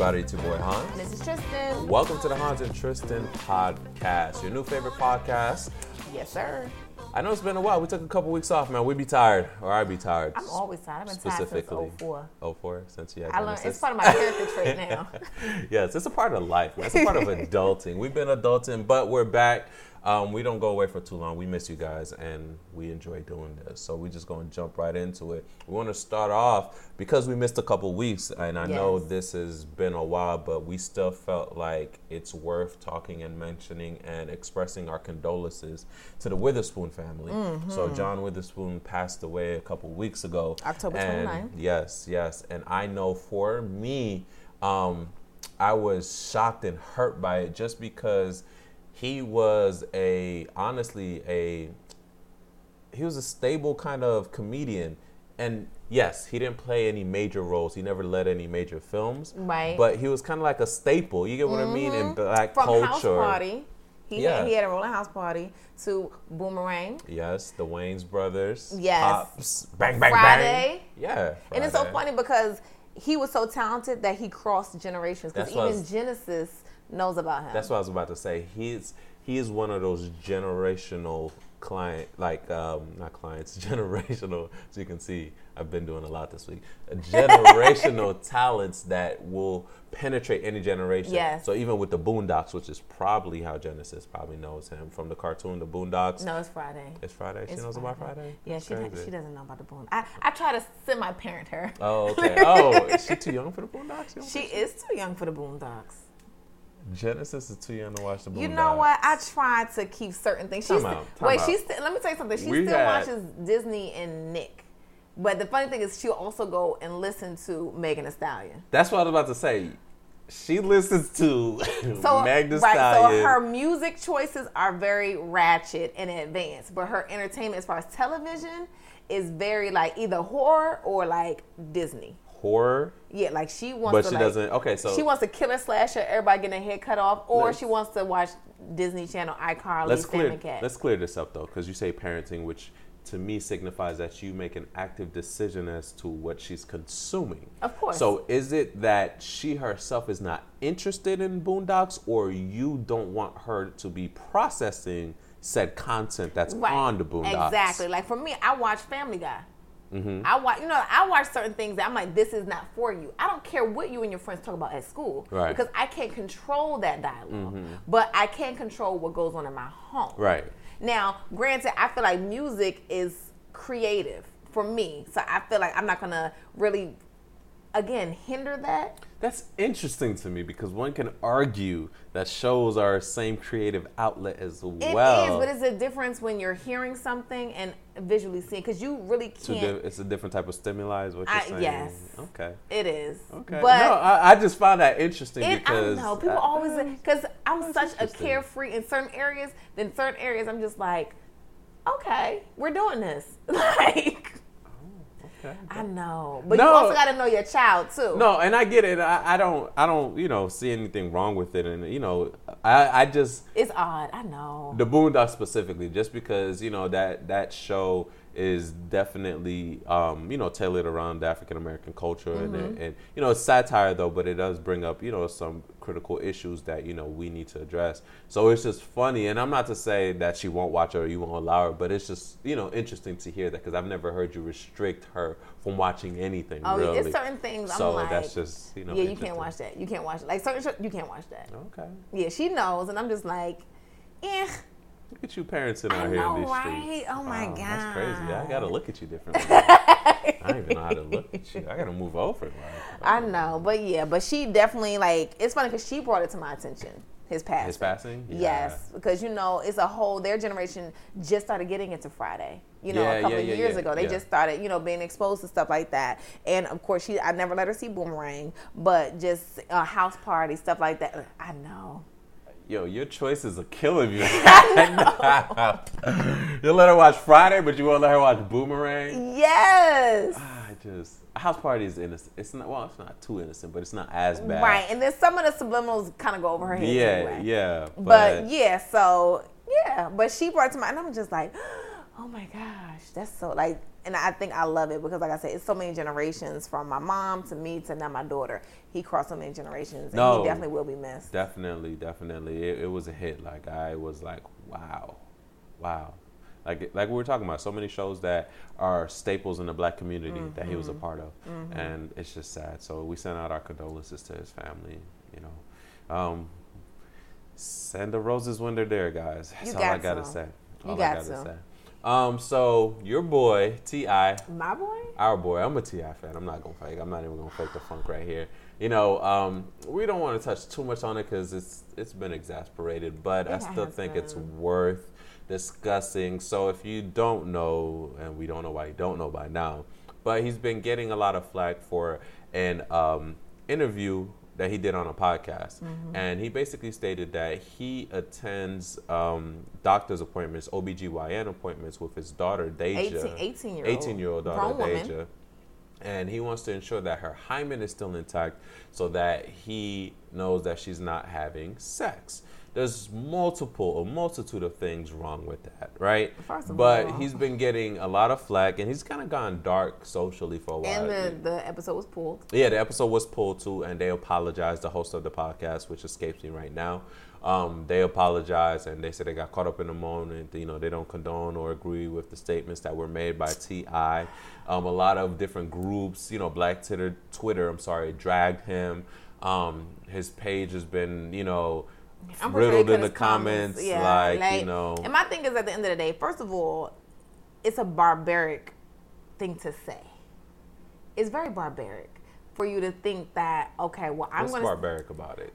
Everybody? It's your boy Hans. This is Tristan. Welcome to the Hans and Tristan podcast, your new favorite podcast. Yes, sir. I know it's been a while. We took a couple weeks off, man. We'd be tired, or I'd be tired. I'm always tired. I've been tired specifically. since 04. 04, since you had I learned it's part of my character trait now. yes, it's a part of life. man. It's a part of adulting. We've been adulting, but we're back. Um, we don't go away for too long. We miss you guys, and we enjoy doing this. So we're just going to jump right into it. We want to start off because we missed a couple weeks, and I know this has been a while, but we still felt like it's worth talking and mentioning and expressing our condolences to the Witherspoon family. So John Witherspoon passed away a couple weeks ago. October And 29th. Yes, yes. And I know for me, um, I was shocked and hurt by it just because he was a honestly a he was a stable kind of comedian and yes he didn't play any major roles he never led any major films Right. but he was kind of like a staple you get what i mean in mm-hmm. black From culture House Party, he, Yeah. had, he had a role in House Party, to Boomerang. yes the Wayans brothers Yes. Pops, bang bang Friday. bang yeah And it's so funny because he was so talented that he crossed generations. Because That's what I even Genesis knows about him. That's what I was about to say. He's he is one of those generational client like um not clients generational as you can see I've been doing a lot this week generational talents that will penetrate any generation Yes. so even with the Boondocks which is probably how Genesis probably knows him from the cartoon the Boondocks no, it's Friday. it's Friday she It's knows about Friday Yeah, That's she, crazy. she doesn't know about the Boon. I, I try to semi parent her. oh okay oh is she too young for the Boondocks She is too young for the Boondocks. Genesis is too young to watch the Boondocks You know what? I try to keep certain things. She's Time out, time wait. out. She's sti- let me tell you something. She We still had- watches Disney and Nick. But the funny thing is, she'll also go and listen to Megan Thee Stallion. That's what I was about to say. She listens to So Thee right, Stallion. so her music choices are very ratchet and advanced, but her entertainment, as far as television, is very like either horror or like Disney. Horror, Yeah, like she wants. but to, she like, doesn't. Okay, so She wants to kill a slasher, everybody getting their head cut off, or she wants to watch Disney Channel, iCarly, let's clear Cat. let's clear this up though, because you say parenting, which to me signifies that you make an active decision as to what she's consuming. Of course. So is it that she herself is not interested in Boondocks, or you don't want her to be processing said content that's on the Boondocks? Exactly. Like for me, I watch Family Guy. Mm-hmm. I watch, you know, I watch certain things that I'm like, this is not for you. I don't care what you and your friends talk about at school, Right. Mm-hmm. Because I can't control that dialog but I can control what goes on in my home. Right. Now, granted, I feel like music is creative for me, so I feel like I'm not gonna really, again, hinder that. That's interesting to me because one can argue that shows are the same creative outlet as well. It is, but it's a difference when you're hearing something and visually seeing, because you really can't. it's a different type of stimuli, is what you're I- saying. yes. Okay. It is. Okay. But no, I, I just find that interesting it, I because don't know. People I- always uh, because I'm such a carefree in certain areas. Then certain areas, I'm just like, okay, we're doing this. like. I know, but you also got to know your child too. No, and I get it. I, I don't. I don't. You know, see anything wrong with it. And you know, I, I just it's odd. I know. the Boondocks specifically, just because you know that that show is definitely um, you know tailored around African American culture and, and you know it's satire though, but it does bring up you know some critical issues that you know we need to address. So it's just funny, and I'm not to say that she won't watch it or you won't allow her, but it's just you know interesting to hear that because I've never heard you restrict her from watching anything. Oh, really. it's certain things. So I'm like, that's just you know yeah, you can't watch that. You can't watch like certain. You can't watch that. Okay. Yeah, she knows, and I'm just like, eh. Look at you parenting I out here in these right? streets. Oh, my Wow, That's crazy. I gotta look at you differently. I don't even know how to look at you. I gotta move over. Like, I know, but yeah, but she definitely like. It's funny because she brought it to my attention. His passing. his passing. Yeah. Yes, because you know it's a whole. Their generation just started getting into Friday. You know, Yeah, a couple yeah, of years ago, they just started, you know, being exposed to stuff like that. And of course, she. I never let her see Boomerang, but just a house party stuff like that. I know. Yo, your choices are killing me. you let her watch Friday, but you won't let her watch Boomerang. Yes. Ah, I just house party is innocent. It's not well, it's not too innocent, but it's not as bad. Right, and then some of the subliminals kind of go over her head. Yeah, anyway. yeah. But, yeah, so yeah, but she brought to mind, and I'm just like, oh my gosh, that's so like and I think I love it because, like I said, it's so many generations from my mom to me to now my daughter. He crossed so many generations, and No. he definitely will be missed. Definitely, definitely. It, it was a hit. Like I was like, wow, wow. Like like we were talking about, so many shows that are staples in the black community that he was a part of, and it's just sad. So we send out our condolences to his family. You know, um, send the roses when they're there, guys. That's You all I got gotta to. say. You All got I gotta to. say. Um, so your boy T.I. My boy. our boy. I'm a T.I. fan. I'm not gonna fake. I'm not even gonna fake the funk right here. You know, um, we don't want to touch too much on it because it's it's been exasperated, but I still think it's been. worth discussing. So if you don't know, and we don't know why you don't know by now, but he's been getting a lot of flack for an um, interview that he did on a podcast, Mm-hmm. and he basically stated that he attends um, doctor's appointments, OBGYN appointments with his daughter Deja, 18 18 year old. 18 year old daughter Grown woman. Deja. And he wants to ensure that her hymen is still intact so that he knows that she's not having sex. There's multiple, a multitude of things wrong with that, right? But all- he's been getting a lot of flack and he's kind of gone dark socially for a while. And the, the episode was pulled. Yeah, the episode was pulled too, and they apologized. The host of the podcast, which escapes me right now, um, they apologized and they said they got caught up in the moment. You know, they don't condone or agree with the statements that were made by Ti. Um, a lot of different groups, you know, Black Twitter, Twitter, I'm sorry, dragged him. Um, his page has been, you know, I'm pretty sure he riddled in the his comments, Yeah, like, you know. And my thing is, at the end of the day, first of all, it's a barbaric thing to say. It's very barbaric for you to think that okay, well, I'm going to barbaric about it?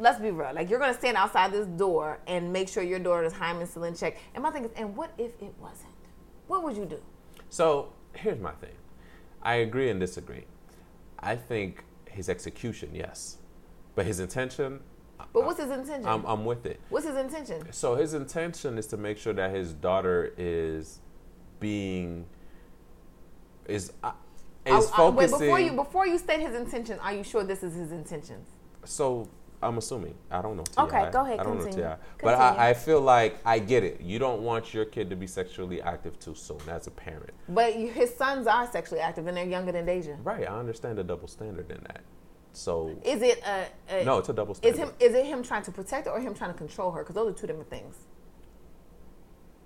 let's be real. Like you're gonna stand outside this door and make sure your daughter's hymen still in check. And my thing is, and what if it wasn't? What would you do? So here's my thing. I agree and disagree. I think his execution, yes, but his intention, But what's his intention? I'm, I'm with it. what's his intention? So his intention is to make sure that his daughter is being is uh, is I- I- wait, before you before you state his intention, are you sure this is his intentions? so I'm assuming I don't know. Ti. Okay, go ahead, I don't continue. know T.I., but I, I feel like I get it. You don't want your kid to be sexually active too soon as a parent, But his sons are sexually active and they're younger than Deja. right? I understand the double standard in that. So Is it a, a no, it's a double Is standard. him is it him trying to protect her or him trying to control her? Because those are two different things.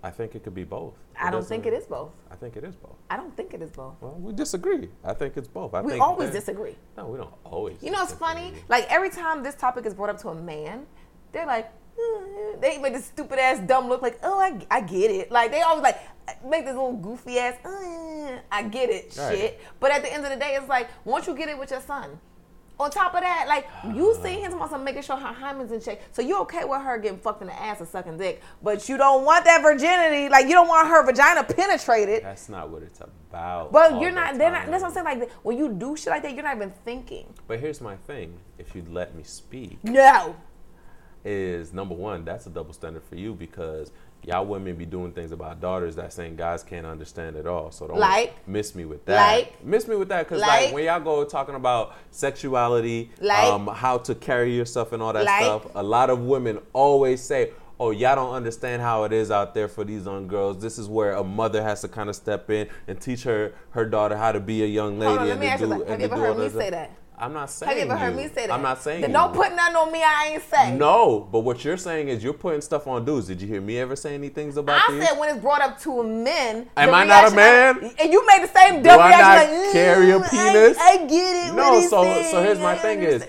I think it could be both. I don't think it is both. I think it is both. I don't think it is both. Well, we disagree. I think it's both. I We always that- disagree. No, we don't always. You know it's funny? Like every time this topic is brought up to a man, they're like, "Uh," they make this stupid ass dumb look like, oh, I, I get it. Like they always like make this little goofy ass, "Uh, I get it Right. shit. But at the end of the day, it's like once you get it with your son. On top of that, like you see him about some making sure her hymen's in check. So you okay with her getting fucked in the ass or sucking dick, but you don't want that virginity. Like you don't want her vagina penetrated. That's not what it's about. But you're the not. They're not. That's what I'm saying. Like when you do shit like that, you're not even thinking. But here's my thing: if you'd let me speak, No. is number one, that's a double standard for you because y'all women be doing things about daughters that saying guys can't understand at all. So don't Like? miss me with that. Like? miss me with that because Like? like when y'all go talking about sexuality, Like? um, how to carry yourself and all that Like? stuff, a lot of women always say. Oh, y'all don't understand how it is out there for these young girls. This is where a mother has to kind of step in and teach her her daughter how to be a young lady. Hold on, let and me to ask you do- something. Have and you to ever do heard me say that? I'm not saying Have you ever heard you. me say that? I'm not saying Then you. don't put nothing on me. I ain't say. No, but what you're saying is you're putting stuff on dudes. Did you hear me ever say any things about I these? said when it's brought up to a men. Am I not a man? of- and you made the same dumb I reaction. not like, "Mm, carry a penis?" I, get it. no, so saying, so here's my thing is,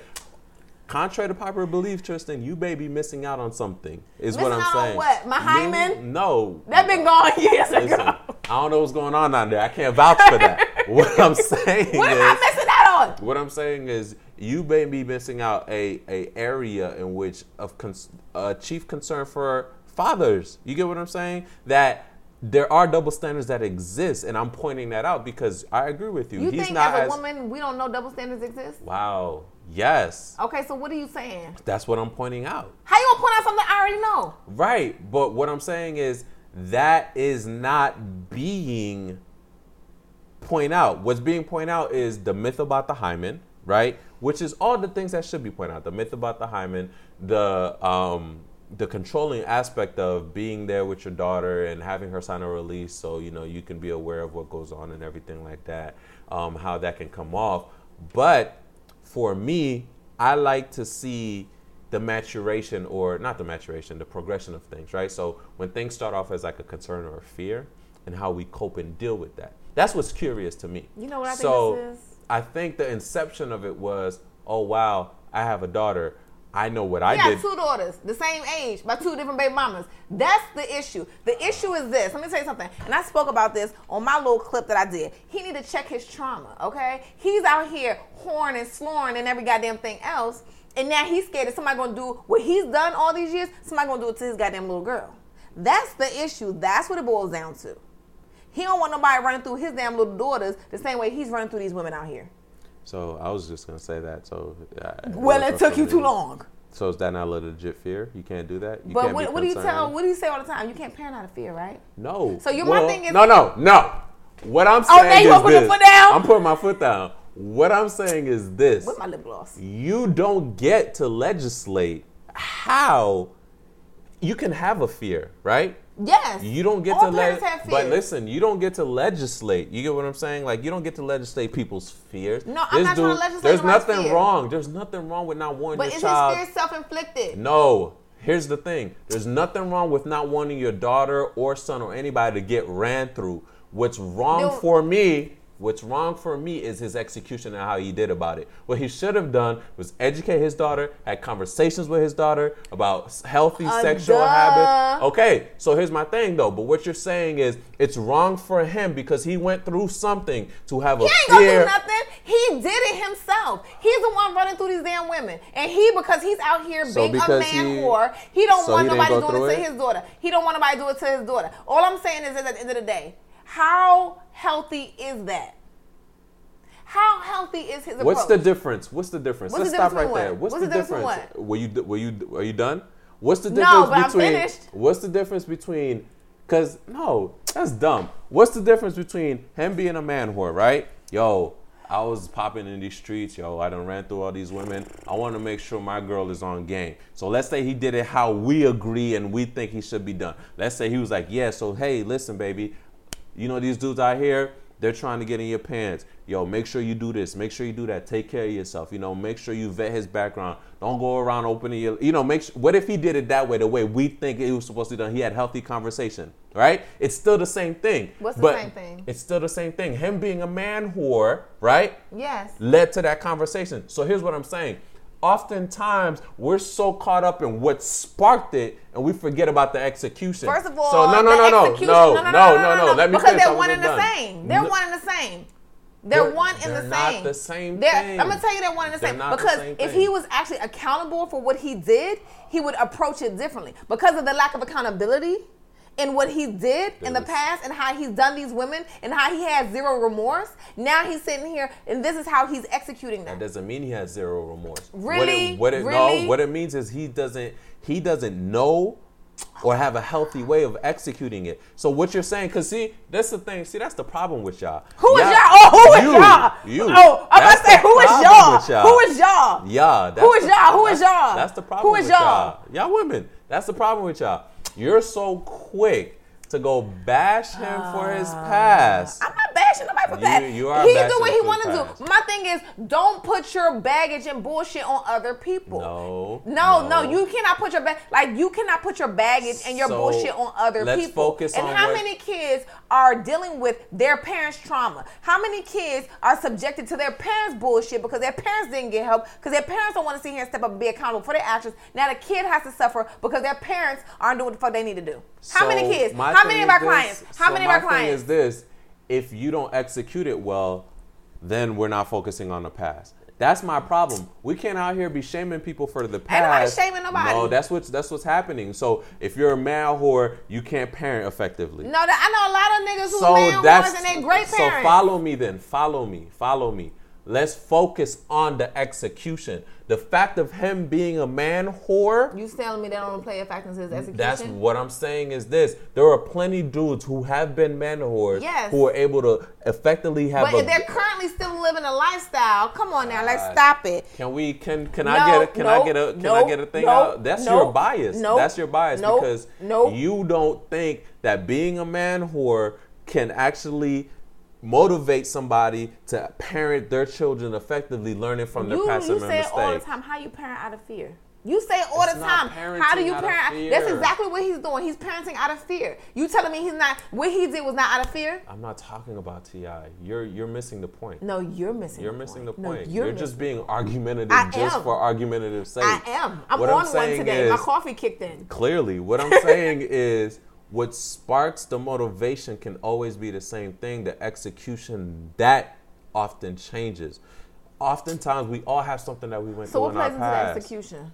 contrary to popular belief, Tristan, you may be missing out on something. Is what I'm out on saying. what? My Me- hymen? No. that been gone years Listen, ago. I don't know what's going on down there. I can't vouch for that. what I'm saying What is, am I missing out on? What I'm saying is, you may be missing out a, a area in which of cons- uh, chief concern for fathers. You get what I'm saying? That there are double standards that exist, and I'm pointing that out because I agree with you. You He's think not as a as woman we don't know double standards exist? wow. Yes, Okay, so what are you saying? that's what I'm pointing out. How you gonna point out something I already know? Right, but what I'm saying is that is not being point out. What's being pointed out is the myth about the hymen, right? Which is all the things that should be pointed out. The myth about the hymen, the um, the controlling aspect of being there with your daughter and having her sign a release so you know you can be aware of what goes on and everything like that um, how that can come off but for me i like to see the maturation or not the maturation the progression of things right so when things start off as like a concern or a fear and how we cope and deal with that that's what's curious to me You know what I think so this is? i think the inception of it was oh wow i have a daughter i know what i did two daughters, the same age, by two different baby mamas. That's the issue. The issue is this. Let me tell you something. And I spoke about this on my little clip that I did. He need to check his trauma, okay? He's out here whoring and sloring and every goddamn thing else. And now he's scared that somebody gonna do what he's done all these years, somebody gonna do it to his goddamn little girl. That's the issue. That's what it boils down to. He don't want nobody running through his damn little daughters the same way he's running through these women out here. So I was just gonna say that. So uh, Well, it took you too long. So is that not a legit fear? You can't do that. You But can't what, what do you tell? What do you say all the time? You can't parent out of fear, right? No. So your- my thing is- no, no, no. What I'm Oh, saying now you is put this. foot down? I'm putting my foot down. What I'm saying is this: With my lip gloss. you don't get to legislate how you can have a fear, right? Yes. You don't get All to let, but listen, you don't get to legislate. You get what I'm saying? Like you don't get to legislate people's fears. No, I'm not trying to legislate There's nothing fear. wrong. There's nothing wrong with not wanting But your is child. his fear self-inflicted? No. Here's the thing. There's nothing wrong with not wanting your daughter or son or anybody to get ran through. What's wrong No. for me, what's wrong for me is his execution and how he did about it. What he should have done was educate his daughter, had conversations with his daughter about healthy Uh, sexual duh. habits. Okay, so here's my thing though. But what you're saying is it's wrong for him because he went through something to have a He ain't gonna fear. do nothing. He did it himself. He's the one running through these damn women, and he because he's out here So being a man he- whore. He don't so want he nobody doing through it to it? his daughter. He don't want nobody doing it to his daughter. All I'm saying is, is at the end of the day, how healthy is that? How healthy is his approach? What's the difference? What's the difference? What's Let's the stop difference right between there. What's, What's the, the difference difference? Were you were you are you done? What's the No, difference but I'm between finished. What's the difference between cuz no, that's dumb. What's the difference between him being a man whore, right? Yo, I was popping in these streets, yo. I done ran through all these women. I want to make sure my girl is on game. So let's say he did it how we agree and we think he should be done. Let's say he was like, yeah. So hey, listen, baby, you know these dudes out here they're trying to get in your pants. Yo make sure you do this. Make sure you do that. Take care of yourself. You know make sure you vet his background. Don't go around opening your you know make sure, what if he did it that way the way we think it was supposed to be done? He had healthy conversation right? It's still the same thing. What's the same thing? it's still the same thing. Him being a man whore right? Yes. led to that conversation. So here's what I'm saying. Oftentimes, we're so caught up in what sparked it, and we forget about the execution. First of all, so no, no, the no, no, execution- no, no, no, no, Let me because they're one and the same. They're one and the same. They're, one and the not same. the same thing. I'm gonna tell you they're one and the same because if he was actually accountable for what he did, he would approach it differently. Because of the lack of accountability in what he did in the past and how he's done these women and how he has zero remorse. Now he's sitting here and this is how he's executing That that. doesn't mean he has zero remorse. Really? What it, what it Really? no, what it means is he doesn't he doesn't know or have a healthy way of executing it. So what you're saying, cause see, that's the thing. See, that's the problem with y'all. Who is Y'all- y'all? Oh, who is you, y'all? You. Oh, I'm about to say, who is problem y'all? Who is y'all? Yeah. Who is y'all? Who is y'all? That's the problem. Who is with y'all? Y'all women. That's the problem with y'all. You're so quick to go bash him for his ah, past. I'm not bashing nobody for that. you are he do what he want to do. My thing is, don't put your baggage and bullshit on other people. No, No, no, no. you cannot put your bag like you cannot put your baggage and your So, bullshit on other let's people. focus and on how what- many kids are dealing with their parents' trauma? How many kids are subjected to their parents' bullshit because their parents didn't get help because their parents don't want to sit here and step up and be accountable for their actions? Now the kid has to suffer because their parents aren't doing what the fuck they need to do. How many kids? How many of our this- clients? How so many of my our thing clients? is this: if you don't execute it well, then we're not focusing on the past. That's my problem. We can't out here be shaming people for the past. nobody shaming nobody. No, that's what's that's what's happening. So if you're a man whore, you can't parent effectively. No, I know a lot of niggas who so man whores and they great parents. so follow me then. Follow me. Follow me. Let's focus on the execution. The fact of him being a man whore. You telling me they don't play a factor into his execution? That's what I'm saying is this. There are plenty dudes who have been men whores Yes. who are able to effectively have But a they're currently still living a lifestyle. Come on now, let's God. stop it. Can we? Can can No, I get? A, can I get a? Can nope, I get a thing out? That's your bias. nope, That's your bias because you don't think that being a man whore can actually motivate somebody to parent their children effectively, learning from their You, past you and say it all the time. How you parent out of fear? You say it all It's the not time. How do you out of parent? That's exactly what he's doing. He's parenting out of fear. You telling me he's not? What he did was not out of fear? I'm not talking about Ti. You're you're missing the point. No, you're missing. You're the missing the point. No, you're, you're just being argumentative I just am. for argumentative sake. I am. I'm What on I'm one saying today. My coffee kicked in. Clearly, what I'm saying is what sparks the motivation can always be the same thing. The execution that often changes. Oftentimes, we all have something that we went So through what in our plays into the execution?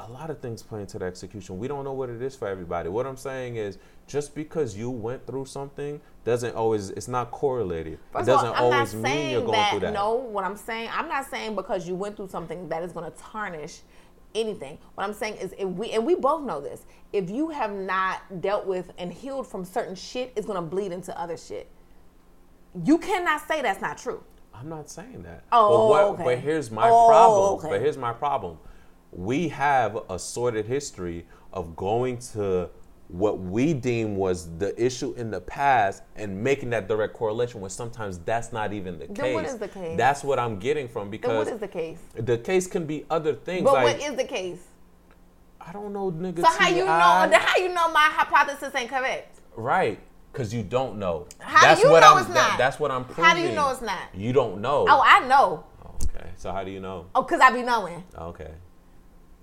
a lot of things play into the execution. We don't know what it is for everybody. What I'm saying is, just because you went through something doesn't always. It's not correlated. First it doesn't I'm not always mean you're going that, through that. No, what I'm saying, I'm not saying because you went through something that is going to tarnish anything. What I'm saying is, if we and we both know this, if you have not dealt with and healed from certain shit, it's going to bleed into other shit. You cannot say that's not true. I'm not saying that. Oh, but, what, okay. but here's my Oh, problem. okay. But here's my problem. We have a sordid history of going to what we deem was the issue in the past and making that direct correlation when sometimes that's not even the Then case. what is the case? That's what I'm getting from because Then what is the case? the case can be other things. But like what is the case? I don't know, nigga. So how you know? Then how you know my hypothesis ain't correct? Right. Because you don't know. How do you what know I'm, it's that- not? that's what I'm proving. How do you know it's not? You don't know. Oh, I know. Oh, okay. So how do you know? Oh, cause I be knowing. Okay.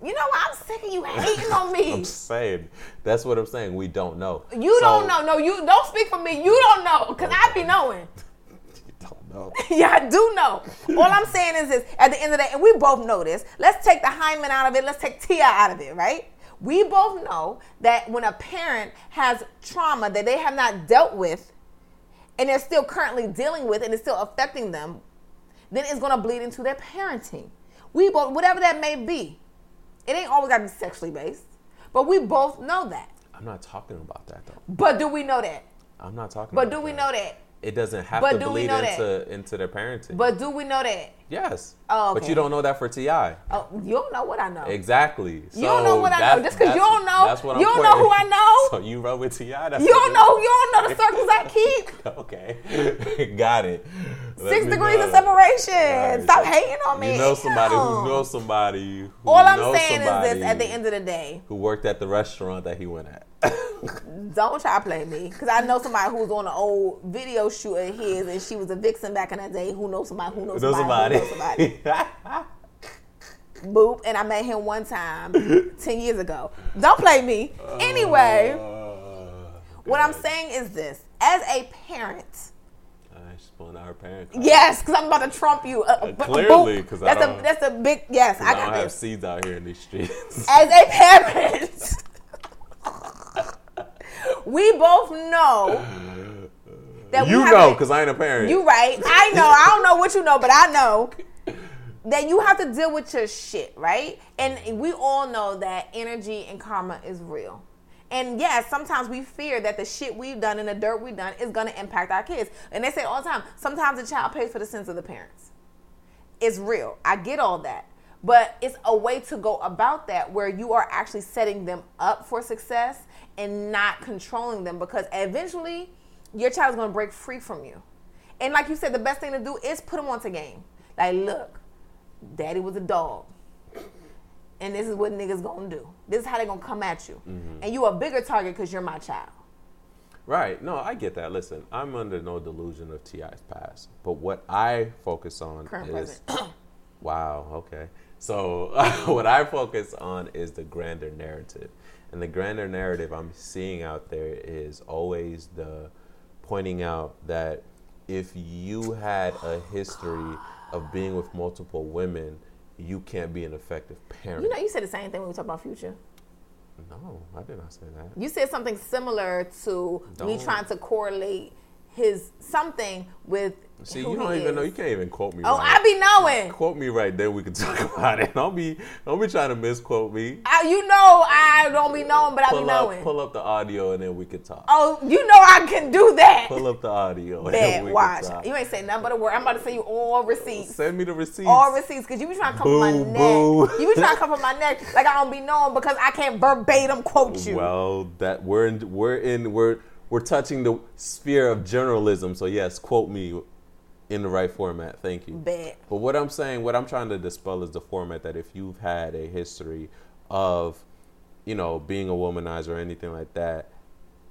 You know what? I'm sick of you hating on me. I'm saying. That's what I'm saying. We don't know. You So- don't know. No, you don't speak for me. You don't know, cause I be knowing. You don't know. yeah, I do know. All I'm saying is this: at the end of the day, and we both know this. Let's take the hymen out of it. Let's take Tia out of it, right? We both know that when a parent has trauma that they have not dealt with, and they're still currently dealing with, and it's still affecting them, then it's gonna bleed into their parenting. We both, whatever that may be, it ain't always gotta be sexually based, but we both know that. I'm not talking about that though. But do we know that? I'm not talking. But do we that. know that? It doesn't have But to bleed know that? into into their parenting. But do we know that? yes. Oh, But you don't know that for Ti. Oh, you don't know what I know. Exactly. You don't know what I know. Just 'cause you don't know, that's what you I'm don't know who I know. So you run with Ti. That's You don't know. You don't know the circles I keep. Okay, got it. Six degrees of separation. Right. Stop hating on me. You know somebody who knows somebody. Who All I'm saying is this: at the end of the day, who worked at the restaurant that he went at. don't try to play me because I know somebody who was on an old video shoot of his, and she was a vixen back in that day. Who knows somebody? Who knows know somebody? somebody. Who knows somebody? Boop. And I met him one time ten years ago. Don't play me. Uh, anyway, what I'm saying is this: as a parent. Pulling out parents. Yes, because I'm about to trump you. Uh, uh, clearly, boop. 'cause I that's a that's a big yes. I I don't have seeds out here in these streets. As a parent, we both know that you know, because I ain't a parent. you right. I know. I don't know what you know, but I know that you have to deal with your shit, right? And we all know that energy and karma is real. And yes, sometimes we fear that the shit we've done and the dirt we've done is gonna impact our kids. And they say all the time, sometimes the child pays for the sins of the parents. It's real. I get all that. But it's a way to go about that where you are actually setting them up for success and not controlling them because eventually your child is to break free from you. And like you said, the best thing to do is put them onto game. Like, look, daddy was a dog. And this is what niggas gonna do. This is how they gonna come at you. Mm-hmm. And you a bigger target because you're my child. Right. No, I get that. Listen, I'm under no delusion of T.I.'s past. But what I focus on Current is. wow, okay. So, mm-hmm. what I focus on is the grander narrative. And the grander narrative I'm seeing out there is always the pointing out that if you had a history of being with multiple women, you can't be an effective parent. You know, you said the same thing when we talk about future. no, I did not say that. You said something similar to me Don't- trying to correlate his something with See, you don't even know. You can't even quote me. Oh, right. I be knowing. quote me right then. We can talk about it. Don't be don't be trying to misquote me. I, you know I don't be knowing, but I be Pull knowing. pull up the audio and then we can talk. oh, you know I can do that. Pull up the audio. and Bad, we can watch. You ain't say nothing but a word. I'm about to send you all receipts. Send me the receipts. All receipts, because you be trying to come my neck. boo. You be trying to come my neck like I don't be knowing because I can't verbatim quote you. Well, that we're in, we're in, we're we're touching the sphere of journalism. So yes, quote me in the right format. Thank you. Bad. But what I'm saying, what I'm trying to dispel is the format that if you've had a history of, you know, being a womanizer or anything like that,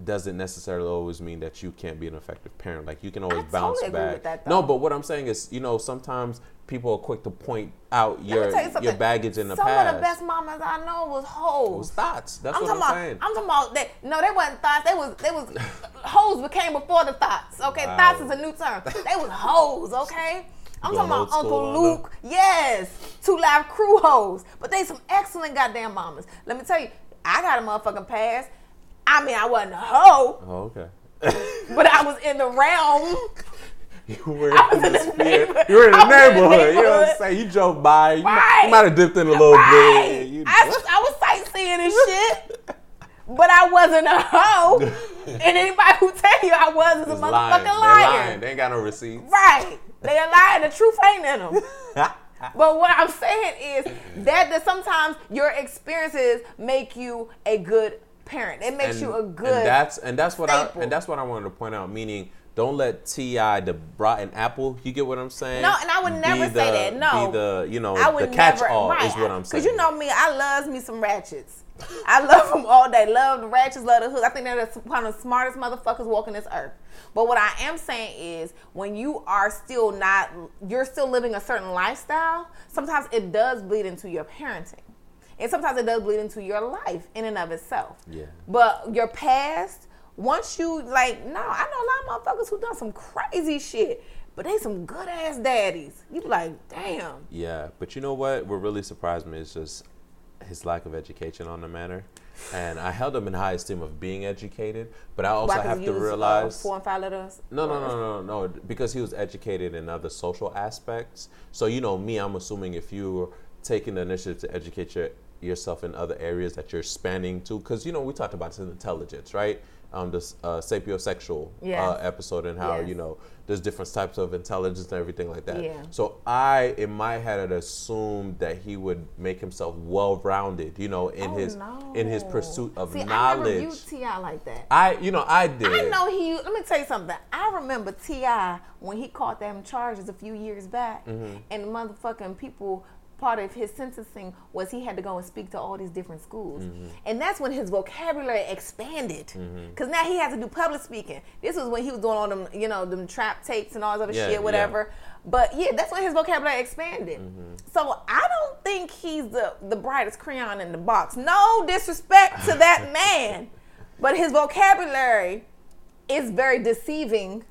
doesn't necessarily always mean that you can't be an effective parent. Like you can always I bounce totally back. that, no, but what I'm saying is, you know, sometimes people are quick to point out your you your baggage in the Some past. Some of the best mamas I know was hoes. It was thoughts. That's I'm what talking I'm about. saying. I'm talking about that. No, they wasn't thoughts. They was. They was. hoes became before the thoughts. Okay, Wow. thoughts is a new term. They was hoes. Okay. I'm Going talking about Uncle Luke. Yes, 2 Live Crew hoes. But they some excellent goddamn mamas. Let me tell you, I got a motherfucking pass. I mean, I wasn't a hoe, oh, okay. but I was in the realm. You were in in the the sphere. neighborhood. You were in the I was in the neighborhood. You know what I'm saying? You drove by. You, might, you might have dipped in a little Right. bit. You, I, was, I was sightseeing and shit, but I wasn't a hoe. and anybody who tell you I was is a motherfucking lying. They're liar. lying. They ain't got no receipts. Right. They are lying. The truth ain't in them. But what I'm saying is that, that sometimes your experiences make you a good parent. It makes and, you a good. and that's and that's what staple. I and that's what I wanted to point out. Meaning, don't let T.I. the rotten apple. You get what I'm saying? No, and I would never say that. No. be the you know I would the catch never, all right, is what I'm saying. Because you know me, I loves me some ratchets. I love them all day. Love the ratchets, love the hoods. I think they're the, one of the smartest motherfuckers walking this earth. But what I am saying is, when you are still not, you're still living a certain lifestyle. Sometimes it does bleed into your parenting, and sometimes it does bleed into your life in and of itself. Yeah. But your past, once you like, no, I know a lot of motherfuckers who done some crazy shit, but they some good ass daddies. You like, damn. Yeah, but you know what? What really surprised me is just his lack of education on the matter. And I held him in high esteem of being educated, but I also Why, have to uh, realize four and five letters. No, no, no, no, no, no. Because he was educated in other social aspects. So you know, me, I'm assuming if you're taking the initiative to educate your, yourself in other areas that you're spanning to, because you know, we talked about this in intelligence, right? Um, this uh, sapiosexual Yes. uh, episode and how Yes. you know there's different types of intelligence and everything like that. Yeah. So I, in my head, had assumed that he would make himself well-rounded, you know, in Oh, his in his pursuit of See, I knowledge. never viewed T.I. like that. I, you know, I did. I know he. Let me tell you something. I remember T.I. when he caught them charges a few years back, Mm-hmm. and the motherfucking people. Part of his sentencing was he had to go and speak to all these different schools, Mm-hmm. and that's when his vocabulary expanded. Because now he has to do public speaking. This was when he was doing all them, you know, them trap tapes and all this other Yeah, shit, whatever. But yeah, that's when his vocabulary expanded. Mm-hmm. So I don't think he's the the brightest crayon in the box. No disrespect to that man, but his vocabulary is very deceiving.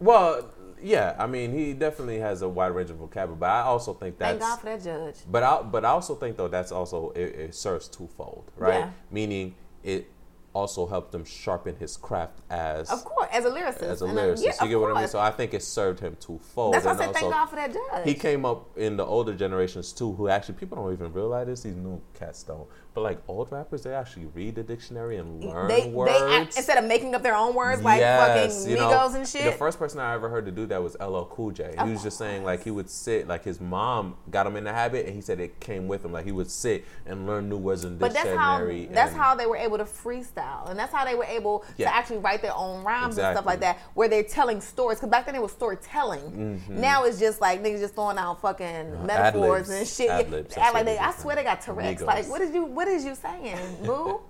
Well, yeah, I mean, he definitely has a wide range of vocabulary, but I also think that's. Thank God for that judge. But I, but I also think though that's also it, it serves twofold, right? Yeah. Meaning it also helped him sharpen his craft as Of course, as a lyricist. as a lyricist. yeah, you get what I mean? So I think it served him twofold. That's why I said thank God for that judge. he came up in the older generations too, who actually people don't even realize this. These new cats don't, but like old rappers, they actually read the dictionary and learn they, words. they act, instead of making up their own words like Yes, fucking you know, Migos and shit. The first person I ever heard to do that was LL Cool J. He was just saying like he would sit, like his mom got him in the habit, and he said it came with him. Like he would sit and learn new words in dictionary. but that's how that's how they were able to freestyle, and that's how they were able Yeah. to actually write their own rhymes and stuff like that, where they're telling stories. Because back then it was storytelling. Now it's just like niggas just throwing out fucking metaphors Mm-hmm. ad-libs. and shit. Yeah, Ad-libs, act like they, I swear they got Tourette's. Migos. Like did you what is you saying, boo?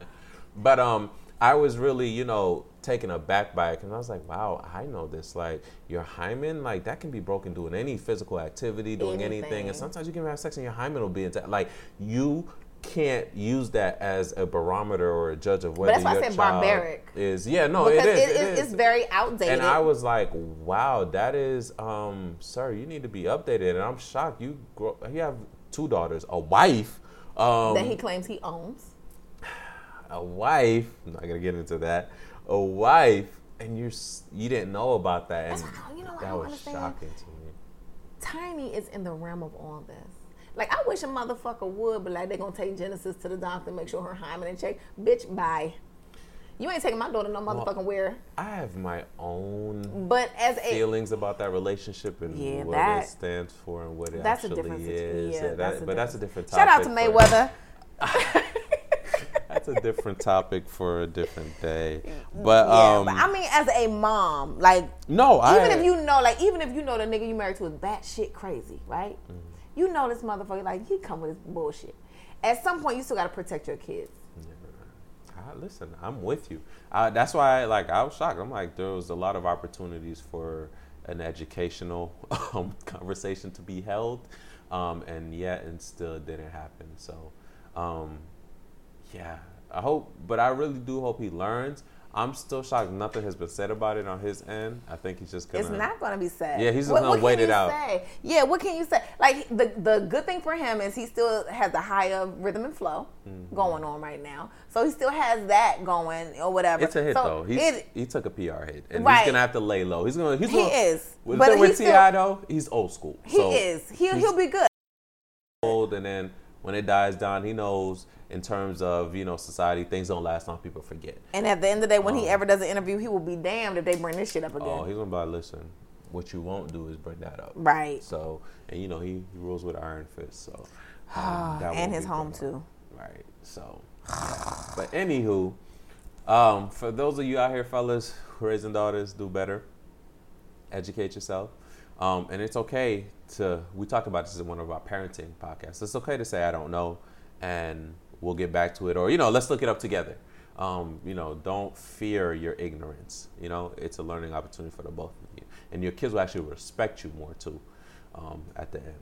But um, I was really, you know, taken aback by it because I was like, wow, I know this. Like your hymen, like that can be broken doing any physical activity, doing anything, Anything. and sometimes you can have sex and your hymen will be intact. Like you can't use that as a barometer or a judge of whether that's why I your said child barbaric. is. Yeah, no, because it is. it- it it- is. it's very outdated. And I was like, "Wow, that is, um, sir, you need to be updated." And I'm shocked. You grow, you have two daughters, a wife, um, that he claims he owns. a wife. I'm not gonna get into that. A wife, and you're you didn't know about that, and That's what I- you know that was understand? shocking to me. Tiny is in the realm of all this. Like I wish a motherfucker would, but like they're gonna take Genesis to the doctor, make sure her hymen in check. Bitch, bye. You ain't taking my daughter no motherfucking where. I have my own But as a feelings about that relationship and Yeah, what that- it stands for and what it that's a actually different is. Yeah, that- that's a but that's a different- different shout out to Mayweather. That's a different topic for a different day. But yeah, um, but I mean, as a mom, like no, I even if you know, like even if you know the nigga you married to is batshit crazy, right? Mm-hmm. You know this motherfucker, like he come with his bullshit. At some point, you still gotta protect your kids. I, listen, I'm with you. That's why, like, I was shocked. I'm like, there was a lot of opportunities for an educational um, conversation to be held, um, and yet, and still, didn't happen. So, um, yeah, I hope, but I really do hope he learns. I'm still shocked. Nothing has been said about it on his end. I think he's just gonna. It's not gonna be said. Yeah, he's just What- gonna what wait it out. Say? Yeah, what can you say? Like the the good thing for him is he still has the higher rhythm and flow Mm-hmm. going on right now. So he still has that going or whatever. It's a hit So though. It- he took a PR hit, and Right. he's gonna have to lay low. He's gonna. He's He gonna, is, With, but with T.I. though, he's old school. he So is. He'll he'll be good. old, and then when it dies down, he knows in terms of you know society, things don't last long. People forget. And at the end of the day, when he Um, ever does an interview, he will be damned if they bring this shit up again. Oh, he's gonna be like, listen, what you won't do is bring that up. right. So, and you know, he, he rules with iron fist. So, um, that and his home too. Right. So, yeah. but anywho, um, for those of you out here, fellas, raising daughters, do better. Educate yourself. Um, and it's okay to, we talked about this in one of our parenting podcasts. It's okay to say, I don't know, and we'll get back to it. Or, you know, let's look it up together. Um, you know, don't fear your ignorance. You know, it's a learning opportunity for the both of you. And your kids will actually respect you more too um, at the end.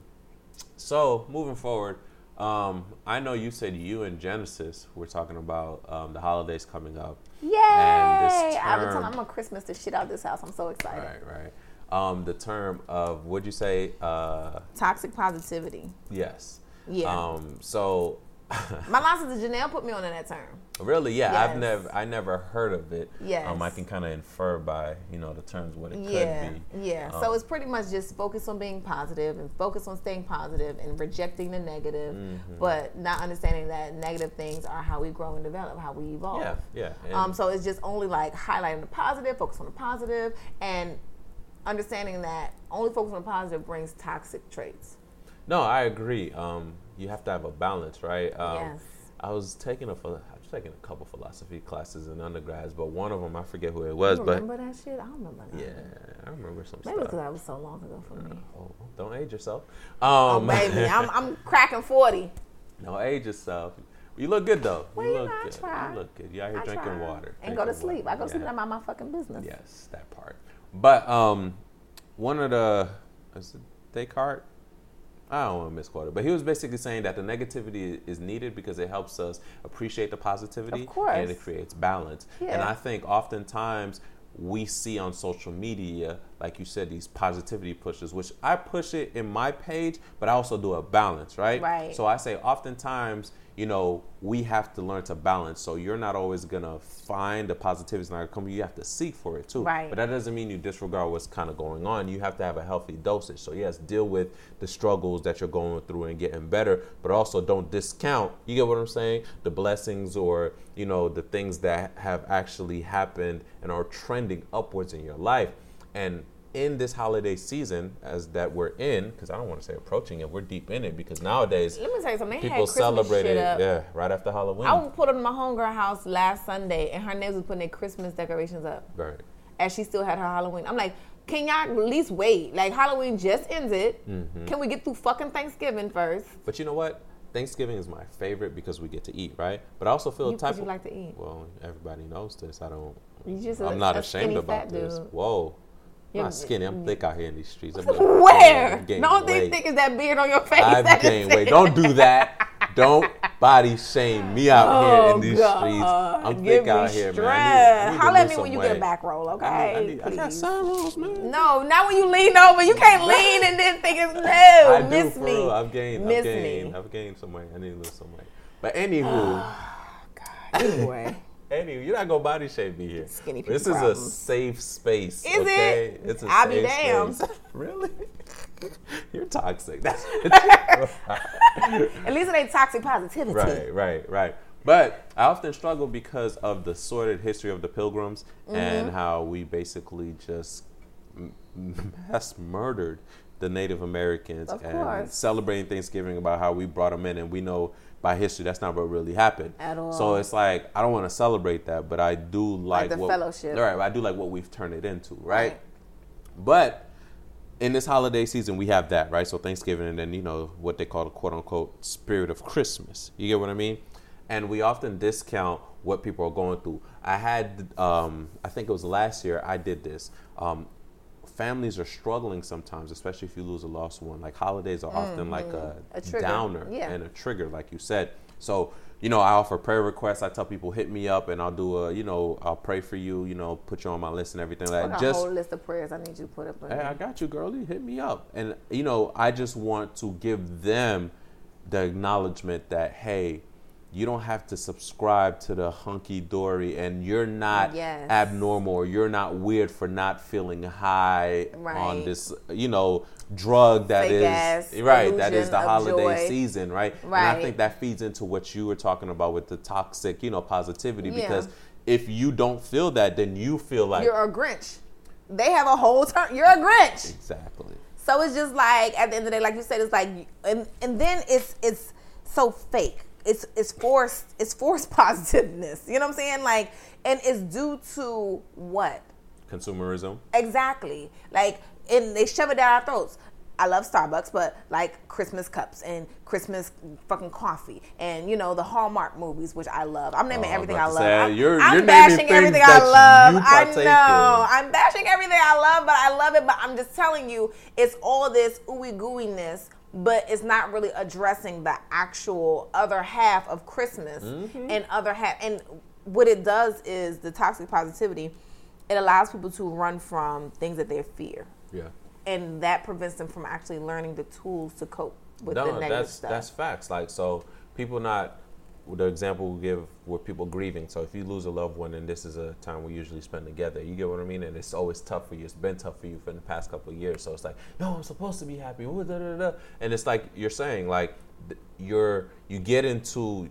So, moving forward, um, I know you said you and Genesis were talking about um, the holidays coming up. Yay! And this term- time I'm gonna Christmas the shit out this house. I'm so excited. Right, right. Um, the term of, what'd you say? Uh, Toxic positivity. yes. Yeah. Um, so, My line sister Janelle put me on in that term. really, yeah, I've never, I never heard of it. Yes. Um, I can kind of infer by, you know, the terms what it Yeah, could be. yeah. Um, so it's pretty much just focus on being positive and focus on staying positive and rejecting the negative, Mm-hmm. but not understanding that negative things are how we grow and develop, how we evolve. Yeah, yeah. Um, so it's just only like highlighting the positive, focus on the positive, and understanding that only focus on positive brings toxic traits. No, I agree. Um, you have to have a balance, right? Um, Yes. I was taking a I was taking a couple philosophy classes in undergrads, but one of them I forget who it was, You but remember that shit? I don't remember that. yeah, I remember some Maybe because that was so long ago for me. Oh, don't age yourself. Oh, Um, baby, I'm, I'm cracking 40. don't age yourself. You look good though. Well, you you look know, I good. try. You look good. You out here I drinking try. water And go to drinking sleep. I go sleep Yeah. and I'm my fucking business. Yes, that part. But um, one of the is it Descartes? I don't want to misquote it, but he was basically saying that the negativity is needed because it helps us appreciate the positivity Of course. and it creates balance. And I think oftentimes we see on social media, like you said, these positivity pushes, which I push it in my page, but I also do a balance, right? Right. So I say oftentimes, you know, we have to learn to balance. So you're not always gonna find the positivity is not gonna. You have to seek for it too. Right. But that doesn't mean you disregard what's kind of going on. You have to have a healthy dosage. So yes, deal with the struggles that you're going through and getting better, but also don't discount. You get what I'm saying? The blessings or you know the things that have actually happened and are trending upwards in your life. And in this holiday season, as that we're in, because I don't want to say approaching it, we're deep in it because nowadays Let me tell you something. They people celebrate it, yeah, right after Halloween. I put up in my homegirl house last Sunday, and her neighbors was putting their Christmas decorations up, right. as she still had her Halloween. I'm like, can y'all at least wait? Like Halloween just ended. Mm-hmm. Can we get through fucking Thanksgiving first? But you know what? Thanksgiving is my favorite because we get to eat, right? But I also feel You- type you of like to eat. Well, everybody knows this. I don't. You just a- I'm not a ashamed about this. dude. Whoa. I'm not skinny. I'm thick out here in these streets. I'm Where? Gaining The only thing thick is that beard on your face. I've gained weight. Don't do that. Don't body shame me out here in oh, these Oh, streets. I'm Give thick out here, man. I need, I need Holla at me when you weight. get a back roll, okay? I, need, I, need, I got sun rolls, man. No, not when you lean over. You can't lean and then think it's no. I miss me. real. I've gained. Miss I've gained. me. I've gained some weight. I need to lose some weight. But anywho, Anyway, Anyway, you're not gonna body shame me here. Skinny people This is a safe space. Is okay? it? It's a I'll be damned. space. really? you're toxic. That's At least it ain't toxic positivity. right, right, right. But I often struggle because of the sordid history of the Pilgrims Mm-hmm. and how we basically just mass murdered the Native Americans Of and course. celebrating Thanksgiving about how we brought them in, and we know by history that's not what really happened At all. So it's like I don't want to celebrate that, but I do like, the what, fellowship. Right, I do like what we've turned it into, right? Right. But in this holiday season, we have that, right? So Thanksgiving, and then you know what they call the quote unquote spirit of Christmas. You get what I mean? And we often discount what people are going through. I had, um, I think it was last year, I did this. Um, families are struggling sometimes, especially if you lose a lost one. Like holidays are often like a, Mm-hmm. A downer Yeah. and a trigger, like you said. So, you know, I offer prayer requests. I tell people hit me up, and I'll do a, you know, I'll pray for you. You know, put you on my list and everything like that. Just a whole list of prayers I need you to put up. Hey, there. I got you, girlie. Hit me up. And you know, I just want to give them the acknowledgement that hey, you don't have to subscribe to the hunky dory, and you're not Yes. abnormal, or you're not weird for not feeling high on this, you know, drug that Fake is right. That is the holiday joy. season, right? right And I think that feeds into what you were talking about with the toxic, you know, positivity. Yeah. Because if you don't feel that, then you feel like You're a Grinch. They have a whole turn. You're a Grinch. exactly. So it's just like at the end of the day, like you said, it's like, and and then it's it's so fake. It's it's forced. It's forced positiveness. You know what I'm saying? Like, and it's due to what Consumerism. exactly? Like, and they shove it down our throats. I love Starbucks, but like Christmas cups and Christmas fucking coffee, and you know the Hallmark movies, which I love. I'm naming Oh, everything I love. say, I'm, you're- I'm you're bashing everything I love. I know. in. I'm bashing everything I love, but I love it. But I'm just telling you, it's all this ooey gooiness, but it's not really addressing the actual other half of Christmas Mm-hmm. and other half. And what it does is the toxic positivity. It allows people to run from things that they fear, Yeah. and that prevents them from actually learning the tools to cope with the No, negative that's stuff. that's facts. Like so, people not the example we give with people grieving. So if you lose a loved one, and this is a time we usually spend together, you get what I mean. And it's always tough for you. It's been tough for you for the past couple of years. So it's like, no, I'm supposed to be happy. Ooh, da, da, da. And it's like you're saying, like you're you get into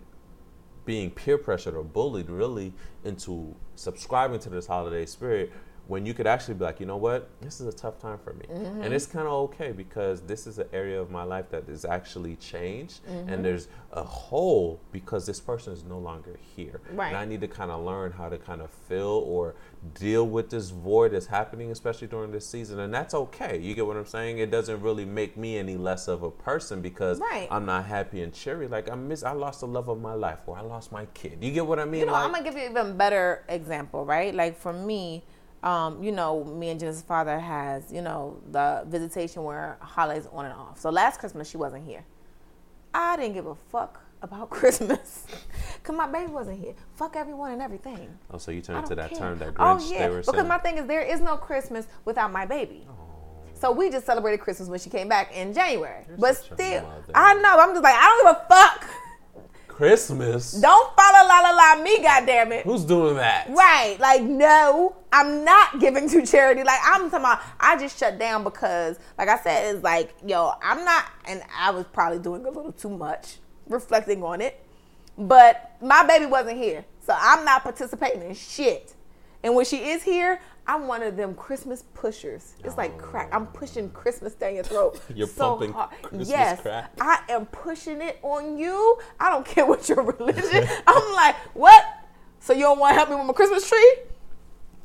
being peer pressured or bullied really into subscribing to this holiday spirit when you could actually be like, you know what, this is a tough time for me, Mm-hmm. and it's kind of okay because this is an area of my life that is actually changed, Mm-hmm. and there's a hole because this person is no longer here, Right. and I need to kind of learn how to kind of fill or deal with this void that's happening, especially during this season, and that's okay. You get what I'm saying? It doesn't really make me any less of a person because Right. I'm not happy and cheery. Like I miss, I lost the love of my life, or I lost my kid. You get what I mean? You know, like, I'm gonna give you an even better example, right? Like for me, um, you know, me and Jen's father has, you know, the visitation where holidays on and off. So last Christmas she wasn't here. I didn't give a fuck about Christmas. Cause my baby wasn't here. Fuck everyone and everything. oh, so you turned to don't that care. term, that Oh yeah, they were because saying. my thing is there is no Christmas without my baby. So we just celebrated Christmas when she came back in January. but such a still. I know. I'm just like I don't give a fuck. Christmas. Don't follow la la la me, goddamn it. Who's doing that? Right. Like, no, I'm not giving to charity. Like, I'm talking about, I just shut down because, like I said, it's like, yo, I'm not, and I was probably doing a little too much, reflecting on it. But my baby wasn't here. So I'm not participating in shit. And when she is here, I'm one of them Christmas pushers. It's like crack. I'm oh. pushing Christmas down your throat. You're so pumping hard. Christmas yes, crack. I am pushing it on you. I don't care what your religion. I'm like, what? So you don't want to help me with my Christmas tree?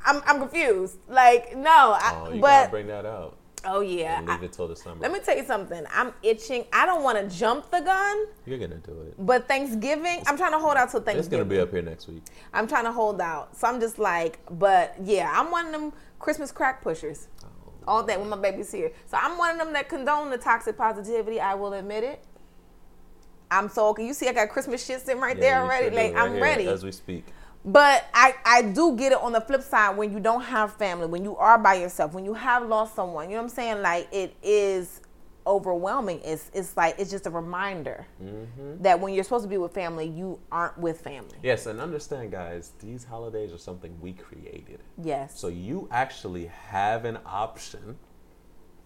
I'm, I'm confused. Like, no, I, Oh, you but gotta bring that out oh yeah. and leave I- it till December. let me tell you something. I'm itching. I don't want to jump the gun, You're gonna do it. but Thanksgiving, I'm trying to hold out till Thanksgiving. It's gonna be up here next week. I'm trying to hold out. So I'm just like, but yeah, I'm one of them Christmas crack pushers. Oh. All day when my baby's here. So I'm one of them that condone the toxic positivity. I will admit it. I'm so okay. You see, I got Christmas shit sitting right there Yeah, you already. sure like right I'm ready. as we speak. But I, I do get it on the flip side when you don't have family, when you are by yourself, when you have lost someone. You know what I'm saying? Like it is overwhelming. It's it's like it's just a reminder mm-hmm. that when you're supposed to be with family, you aren't with family. Yes, and understand, guys, these holidays are something we created. Yes. So you actually have an option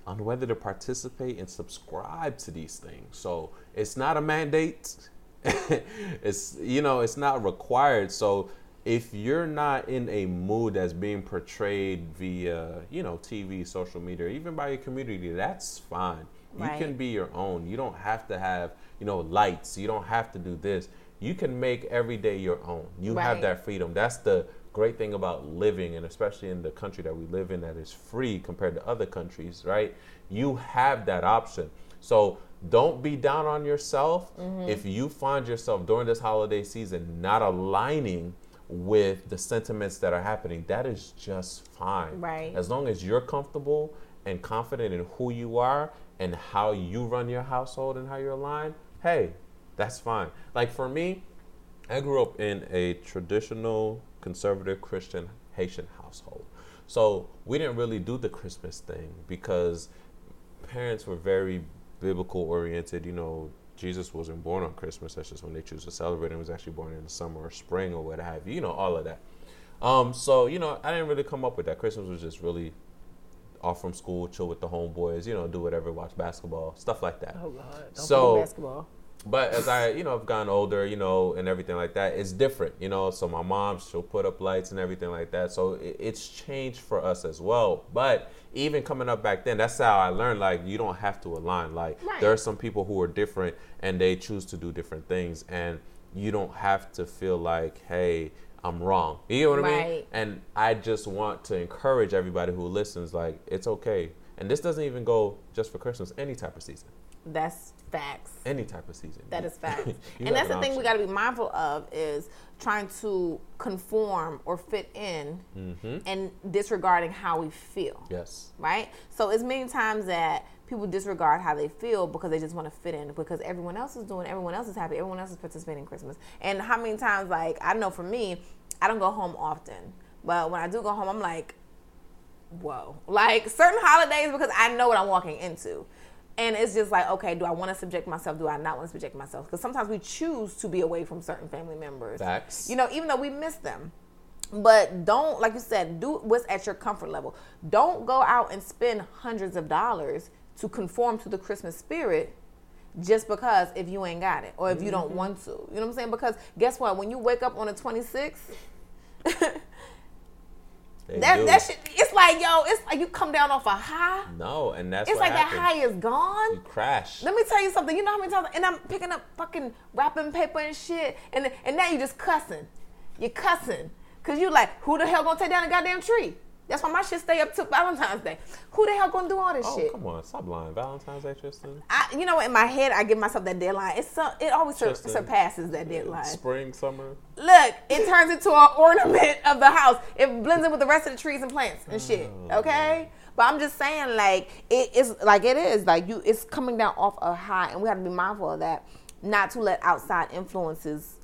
on whether to participate and subscribe to these things. So it's not a mandate. it's you know, it's not required. So if you're not in a mood that's being portrayed via, you know, TV, social media, even by your community, that's fine. Right. You can be your own. You don't have to have, you know, lights. You don't have to do this. You can make every day your own. You have that freedom. That's the great thing about living, and especially in the country that we live in that is free compared to other countries, right? You have that option. So don't be down on yourself Mm-hmm. if you find yourself during this holiday season not aligning with the sentiments that are happening. That is just fine. Right. As long as you're comfortable and confident in who you are and how you run your household and how you're aligned, hey, that's fine. Like for me, I grew up in a traditional conservative Christian Haitian household. So we didn't really do the Christmas thing because parents were very biblical oriented. You know, Jesus wasn't born on Christmas. That's just when they choose to celebrate. He was actually born in the summer or spring or what have you. You know, all of that. Um, so you know, I didn't really come up with that. Christmas was just really off from school, chill with the homeboys. You know, do whatever, watch basketball, stuff like that. oh God. Don't So- play basketball. But as I, you know, I've gotten older, you know, and everything like that, it's different, you know. So my mom, she'll put up lights and everything like that. So it, it's changed for us as well. But even coming up back then, that's how I learned. Like you don't have to align. Like Right. there are some people who are different and they choose to do different things, and you don't have to feel like, hey, I'm wrong. You know what I mean? Right. And I just want to encourage everybody who listens, like it's okay. And this doesn't even go just for Christmas. Any type of season. That's facts. Any type of season. That is facts. And that's an the thing we got to be mindful of is trying to conform or fit in Mm-hmm. and disregarding how we feel. Yes. Right? So it's many times that people disregard how they feel because they just want to fit in because everyone else is doing, everyone else is happy, everyone else is participating in Christmas. And how many times, like, I know for me, I don't go home often. But when I do go home, I'm like, whoa. Like certain holidays because I know what I'm walking into. And it's just like, okay, do I want to subject myself? Do I not want to subject myself? Because sometimes we choose to be away from certain family members. Facts. You know, even though we miss them. But don't, like you said, do what's at your comfort level. Don't go out and spend hundreds of dollars to conform to the Christmas spirit just because if you ain't got it or if you don't Mm-hmm. want to. You know what I'm saying? Because guess what? When you wake up on the 26th, They that, do. that shit, it's like, yo, it's like you come down off a high. No, and that's It's like that high is gone. You crash. Let me tell you something. You know how many times, and I'm picking up fucking wrapping paper and shit, and and now you just cussing. You cussing, cause you like, who the hell gonna take down the goddamn tree? That's why my shit stay up till Valentine's Day. Who the hell gonna do all this oh, shit? come on. Stop lying. Valentine's Day, Tristan. I, you know, in my head, I give myself that deadline. It's so, it always Tristan. surpasses that deadline. Spring, summer. Look, it turns into an ornament of the house. It blends in with the rest of the trees and plants and shit. Oh, Okay? But I'm just saying, like, it is like it is. Like you it's coming down off a high and we have to be mindful of that. Not to let outside influences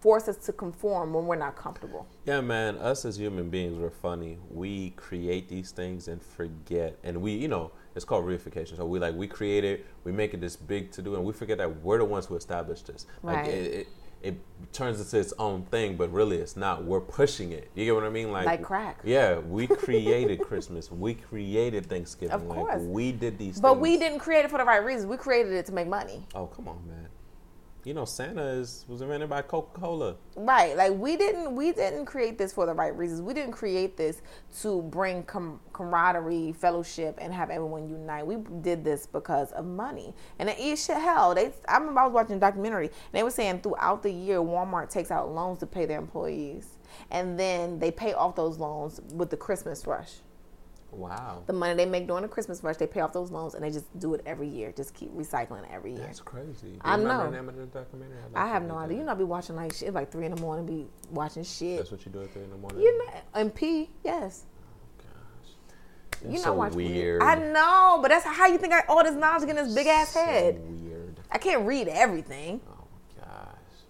force us to conform when we're not comfortable. Yeah, man. Us as human beings, we're funny. We create these things and forget, and we, you know, it's called reification. So we like we create it, we make it this big to do, and we forget that we're the ones who established this. Like Right. it, it, it turns into its own thing, but really it's not. We're pushing it. You get what I mean? Like Like crack. Yeah, we created Christmas. We created Thanksgiving. Of Like, course. we did these. Things. But things. we didn't create it for the right reasons. We created it to make money. Oh come on, man. You know Santa is was invented by Coca Cola. Right. Like we didn't we didn't create this for the right reasons. We didn't create this to bring com- camaraderie, fellowship, and have everyone unite. We did this because of money. And it is hell. They I remember I was watching a documentary and they were saying throughout the year Walmart takes out loans to pay their employees. And then they pay off those loans with the Christmas rush. Wow. The money they make during the Christmas rush, they pay off those loans and they just do it every year. Just keep recycling every year. That's crazy. Do you I know. the name of the documentary? I'd like I have no that. idea. You know, I be watching like shit like three in the morning, be watching shit. That's what you do at three in the morning. You know, and P, yes. Oh, gosh. You You're know, so watch weird. I know, but that's how you think I all this knowledge in this big ass So head. weird. I can't read everything. Oh.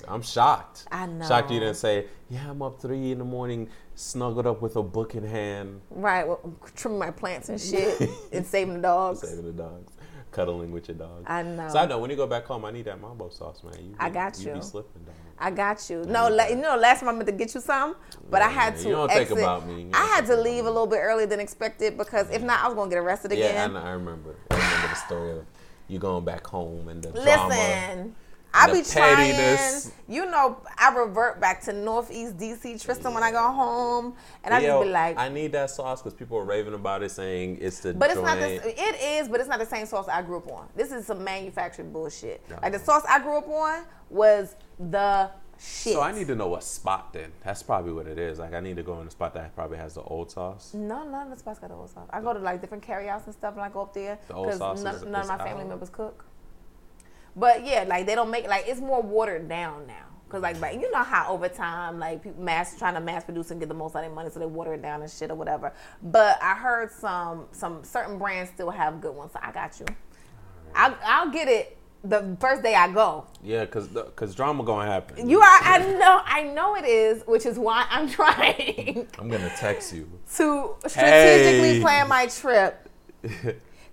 I'm shocked. I know. Shocked you didn't say, yeah, I'm up three in the morning, snuggled up with a book in hand, Right, well, I'm trimming my plants and shit and saving the dogs. saving the dogs. cuddling with your dogs. I know. So I know when you go back home, I need that mambo sauce, man. You, I got you. you. be slipping, dog. I got you. No, la- you know, last time I meant to get you some, but I had to. you don't think exit. about me. I had to leave a little bit earlier than expected because if not, I was gonna get arrested Yeah, again. know, I remember. I remember the story of you going back home and the drama. I be trying. pettiness. You know, I revert back to Northeast DC Tristan when I go home, and I Yo, just be like, I need that sauce because people are raving about it, saying it's the But it's joint. not the. It is, but it's not the same sauce I grew up on. This is some manufactured bullshit. No. Like the sauce I grew up on was the shit. So I need to know what spot then. That's probably what it is. Like I need to go in a spot that probably has the old sauce. No, none of the spots got the old sauce. I go to like different carryouts and stuff, and I go up there sauce none, none of my family out. members cook. But yeah, like they don't make like it's more watered down now. Cause like, but you know how over time, like people mass trying to mass produce and get the most out of their money, so they water it down and shit or whatever. But I heard some some certain brands still have good ones, so I got you. I'll, I'll get it the first day I go. Yeah, cause the- cause drama gonna happen. You are, I know, I know it is, which is why I'm trying I'm gonna text you. to strategically Hey. plan my trip.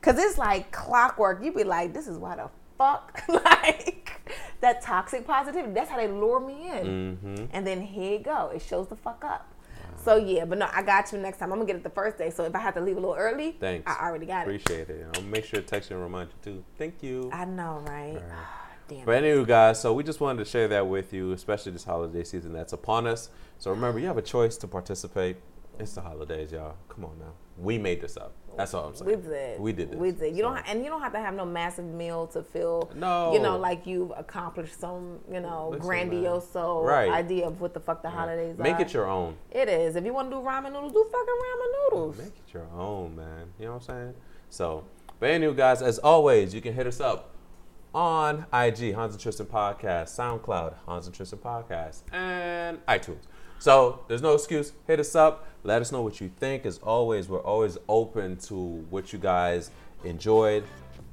Cause it's like clockwork. You'd be like, this is why the fuck, like that toxic positivity. That's how they lure me in. Mm-hmm. And then here you go. It shows the fuck up. So yeah, but no, I got you next time. I'm gonna get it the first day. So if I have to leave a little early, Thanks. I already got it. Appreciate it. I'll make sure to text you and remind you too. Thank you. I know, right? Right. Damn. But anyway, guys, so we just wanted to share that with you, especially this holiday season that's upon us. So remember, you have a choice to participate. It's the holidays, y'all. Come on now. We made this up. That's all I'm saying. We did. We did this. We did. You So- don't, and you don't have to have no massive meal to feel, No. you know, like you've accomplished some, you know, Listen, grandiose Right. idea of what the fuck the holidays Make are. Make it your own. It is. If you want to do ramen noodles, do fucking ramen noodles. Make it your own, man. You know what I'm saying? So, but anyway, guys, as always, you can hit us up on IG, Hans and Tristan Podcast, SoundCloud, Hans and Tristan Podcast, and iTunes. So there's no excuse. Hit us up. Let us know what you think. As always, we're always open to what you guys enjoyed,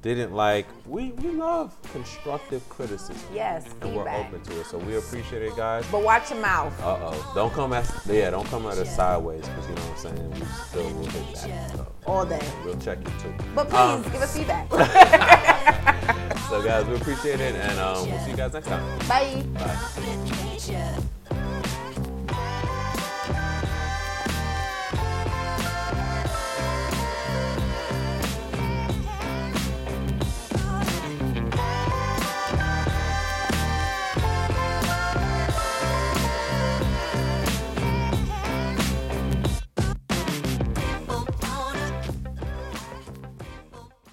didn't like. We we love constructive criticism. Yes, And we're open to it. So we appreciate it, guys. But watch your mouth. Uh oh. Don't come at yeah, don't come at us sideways because you know what I'm saying. We still will hit back. So all day. we'll check you too. But please Um, give us feedback. So guys, we appreciate it and um, we'll see you guys next time. Bye. Bye.